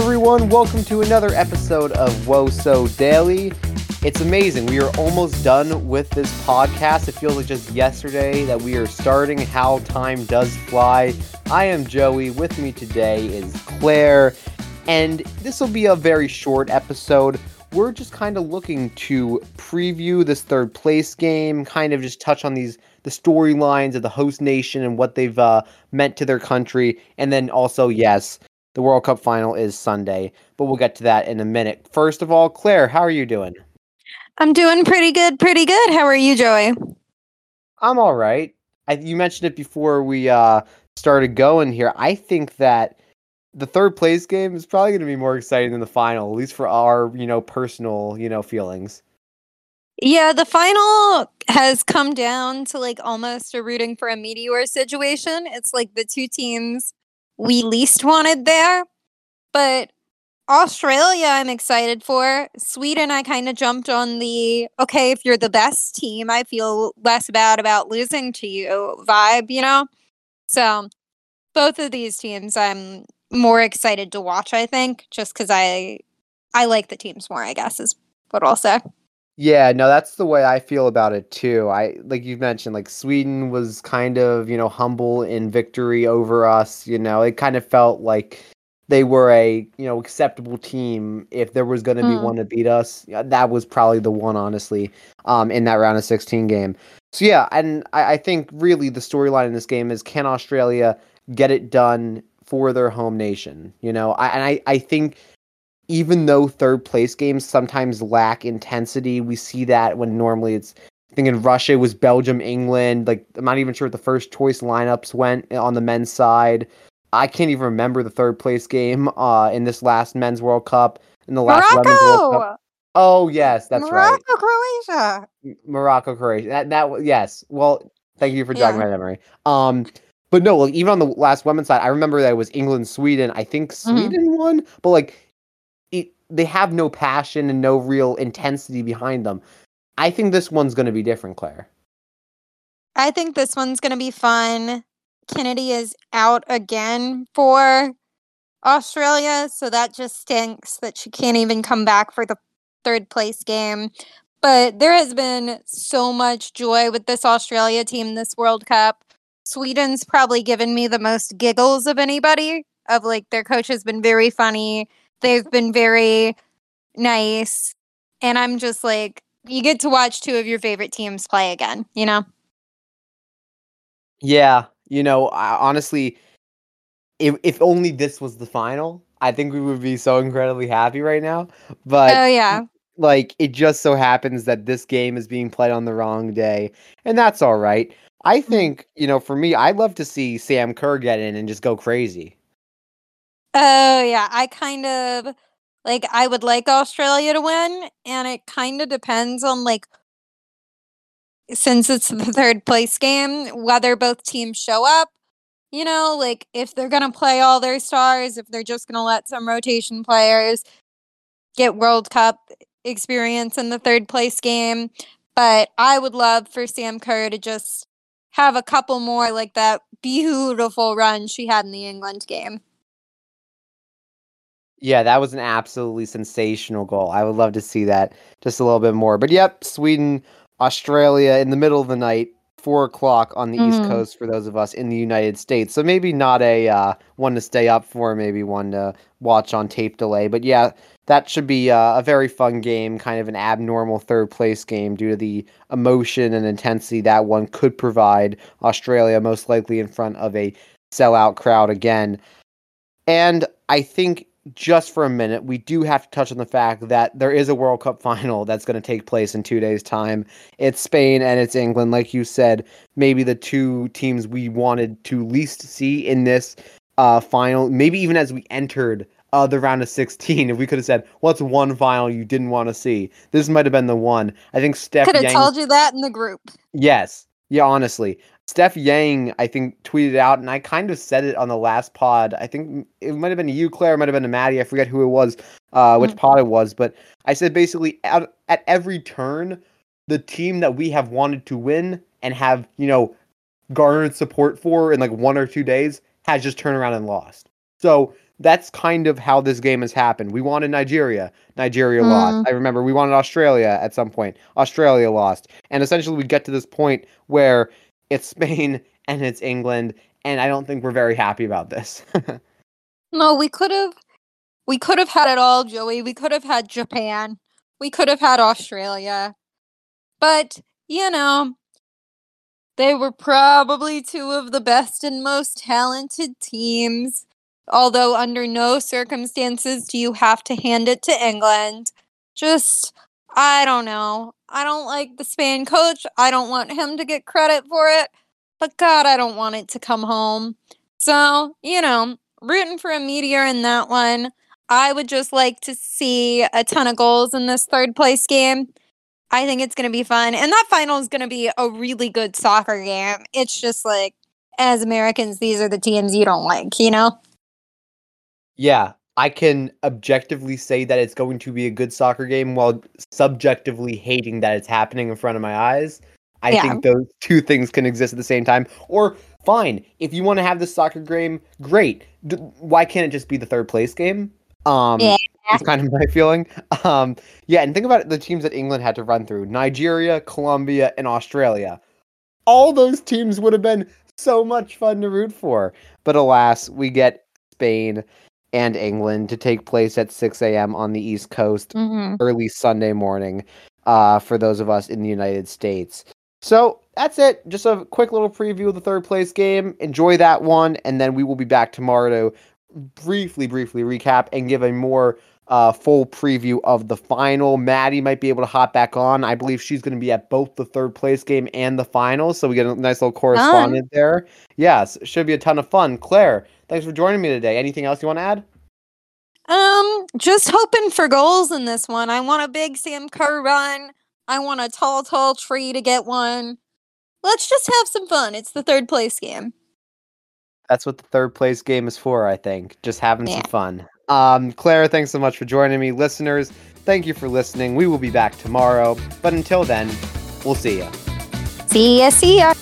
everyone. Welcome to another episode of WoSo Daily. It's amazing. We are almost done with this podcast. It feels like just yesterday that we are starting. How time does fly. I am Joey. With me today is Claire. And this will be a very short episode. We're just kind of looking to preview this third place game, kind of just touch on these the storylines of the host nation and what they've uh, meant to their country, and then also, yes, the World Cup final is Sunday, but we'll get to that in a minute. First of all, Claire, how are you doing? I'm doing pretty good, pretty good. How are you, Joey? I'm all right. I, you mentioned it before we uh, started going here. I think that the third place game is probably going to be more exciting than the final, at least for our, you know, personal, you know, feelings. Yeah, the final has come down to like almost a rooting for a meteor situation. It's like the two teams we least wanted there. But Australia, I'm excited for. Sweden, I kind of jumped on the okay, if you're the best team, I feel less bad about losing to you vibe, you know? So both of these teams I'm more excited to watch, I think, just because I I like the teams more, I guess, is what I'll say. Yeah, no, that's the way I feel about it too. I like you mentioned, like Sweden was kind of, you know, humble in victory over us. You know, it kind of felt like they were a, you know, acceptable team. If there was going to be Mm. one to beat us, yeah, that was probably the one, honestly, um, in that round of 16 game. So yeah, and I, I think really the storyline in this game is can Australia get it done for their home nation? You know, I, and I, I think even though third place games sometimes lack intensity, we see that when normally it's I think in Russia it was Belgium, England. Like I'm not even sure what the first choice lineups went on the men's side. I can't even remember the third place game uh, in this last men's World Cup. In the last women's World Cup. Oh yes, that's right. Morocco, Croatia. Morocco, Croatia. That that yes. Well, thank you for jogging Yeah. my memory. Um, but no, like even on the last women's side, I remember that it was England, Sweden. I think Mm-hmm. Sweden won, but like they have no passion and no real intensity behind them. I think this one's going to be different, Claire. I think this one's going to be fun. Kennedy is out again for Australia, so that just stinks that she can't even come back for the third place game. But there has been so much joy with this Australia team this World Cup. Sweden's probably given me the most giggles of anybody. Of like their coach has been very funny. They've been very nice. And I'm just like, you get to watch two of your favorite teams play again, you know? Yeah, you know, I, honestly, if if only this was the final, I think we would be so incredibly happy right now. But oh yeah. like it just so happens that this game is being played on the wrong day and that's all right i mm-hmm. think you know for me i'd love to see sam kerr get in and just go crazy Oh yeah, I kind of like I would like Australia to win and it kind of depends on like since it's the third place game whether both teams show up. You know, like if they're going to play all their stars, if they're just going to let some rotation players get World Cup experience in the third place game, but I would love for Sam Kerr to just have a couple more like that beautiful run she had in the England game. Yeah that was an absolutely sensational goal. I would love to see that just a little bit more. But yep sweden australia in the middle of the night four o'clock on the east Mhm. coast for those of us in the united states. So maybe not a uh, one to stay up for maybe one to watch on tape delay. But yeah that should be uh, a very fun game, kind of an abnormal third place game due to the emotion and intensity that one could provide. Australia, most likely in front of a sellout crowd again. And I think just for a minute, we do have to touch on the fact that there is a World Cup final that's going to take place in two days' time. It's Spain and it's England. Like you said, maybe the two teams we wanted to least see in this uh, final, maybe even as we entered uh, the round of 16, if we could have said, what's one final you didn't want to see? This might have been the one. I think Steph Could have Yang. told you that in the group. Yes. Yeah, honestly. Steph Yang, I think, tweeted out, and I kind of said it on the last pod. I think it might have been to you, Claire, it might have been to Maddie. I forget who it was, uh, which Mm. pod it was. But I said basically at, at every turn, the team that we have wanted to win and have, you know, garnered support for in like one or two days has just turned around and lost. So that's kind of how this game has happened. We wanted Nigeria, Nigeria Mm. lost. I remember we wanted Australia at some point, Australia lost, and essentially we get to this point where it's Spain and it's England, and I don't think we're very happy about this. No, we could have we could have had it all, Joey. We could have had Japan. We could have had Australia. But, you know, they were probably two of the best and most talented teams. Although under no circumstances do you have to hand it to England. Just I don't know. I don't like the Spain coach. I don't want him to get credit for it. But God, I don't want it to come home. So, you know, rooting for a meteor in that one. I would just like to see a ton of goals in this third place game. I think it's going to be fun. And that final is going to be a really good soccer game. It's just like, as Americans, these are the teams you don't like, you know? Yeah, I can objectively say that it's going to be a good soccer game while subjectively hating that it's happening in front of my eyes. I Yeah. think those two things can exist at the same time. Or fine, if you want to have the soccer game, great. D- why can't it just be the third place game? Um, Yeah. It's kind of my feeling. Um, yeah, and think about the teams that England had to run through: Nigeria, Colombia, and Australia. All those teams would have been so much fun to root for, but alas, we get Spain and England to take place at 6 a.m. on the East Coast Mm-hmm. early Sunday morning uh, for those of us in the United States. So that's it. Just a quick little preview of the third place game. Enjoy that one, and then we will be back tomorrow to briefly, briefly recap and give a more uh, full preview of the final. Maddie might be able to hop back on. I believe she's going to be at both the third place game and the final, so we get a nice little correspondent there. Yes, should be a ton of fun. Claire, thanks for joining me today. Anything else you want to add? Um, just hoping for goals in this one. I want a big Sam Kerr run. I want a tall, tall tree to get one. Let's just have some fun. It's the third place game. That's what the third place game is for, I think. Just having Yeah. some fun. Um, Claire, thanks so much for joining me. Listeners, thank you for listening. We will be back tomorrow. But until then, we'll see you. See ya, see ya.